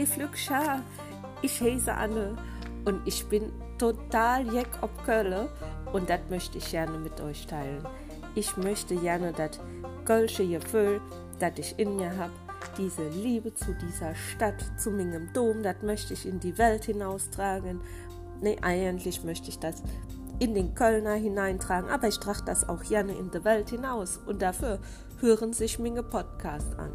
Flügscha, ich heiße Anne und ich bin total jeck ob Kölle und das möchte ich gerne mit euch teilen. Ich möchte gerne das Kölsche Gefühl, das ich in mir habe, diese Liebe zu dieser Stadt, zu meinem Dom, das möchte ich in die Welt hinaustragen. Nee, eigentlich möchte ich das in den Kölner hineintragen, aber ich trage das auch gerne in die Welt hinaus und dafür hören sich meine Podcasts an.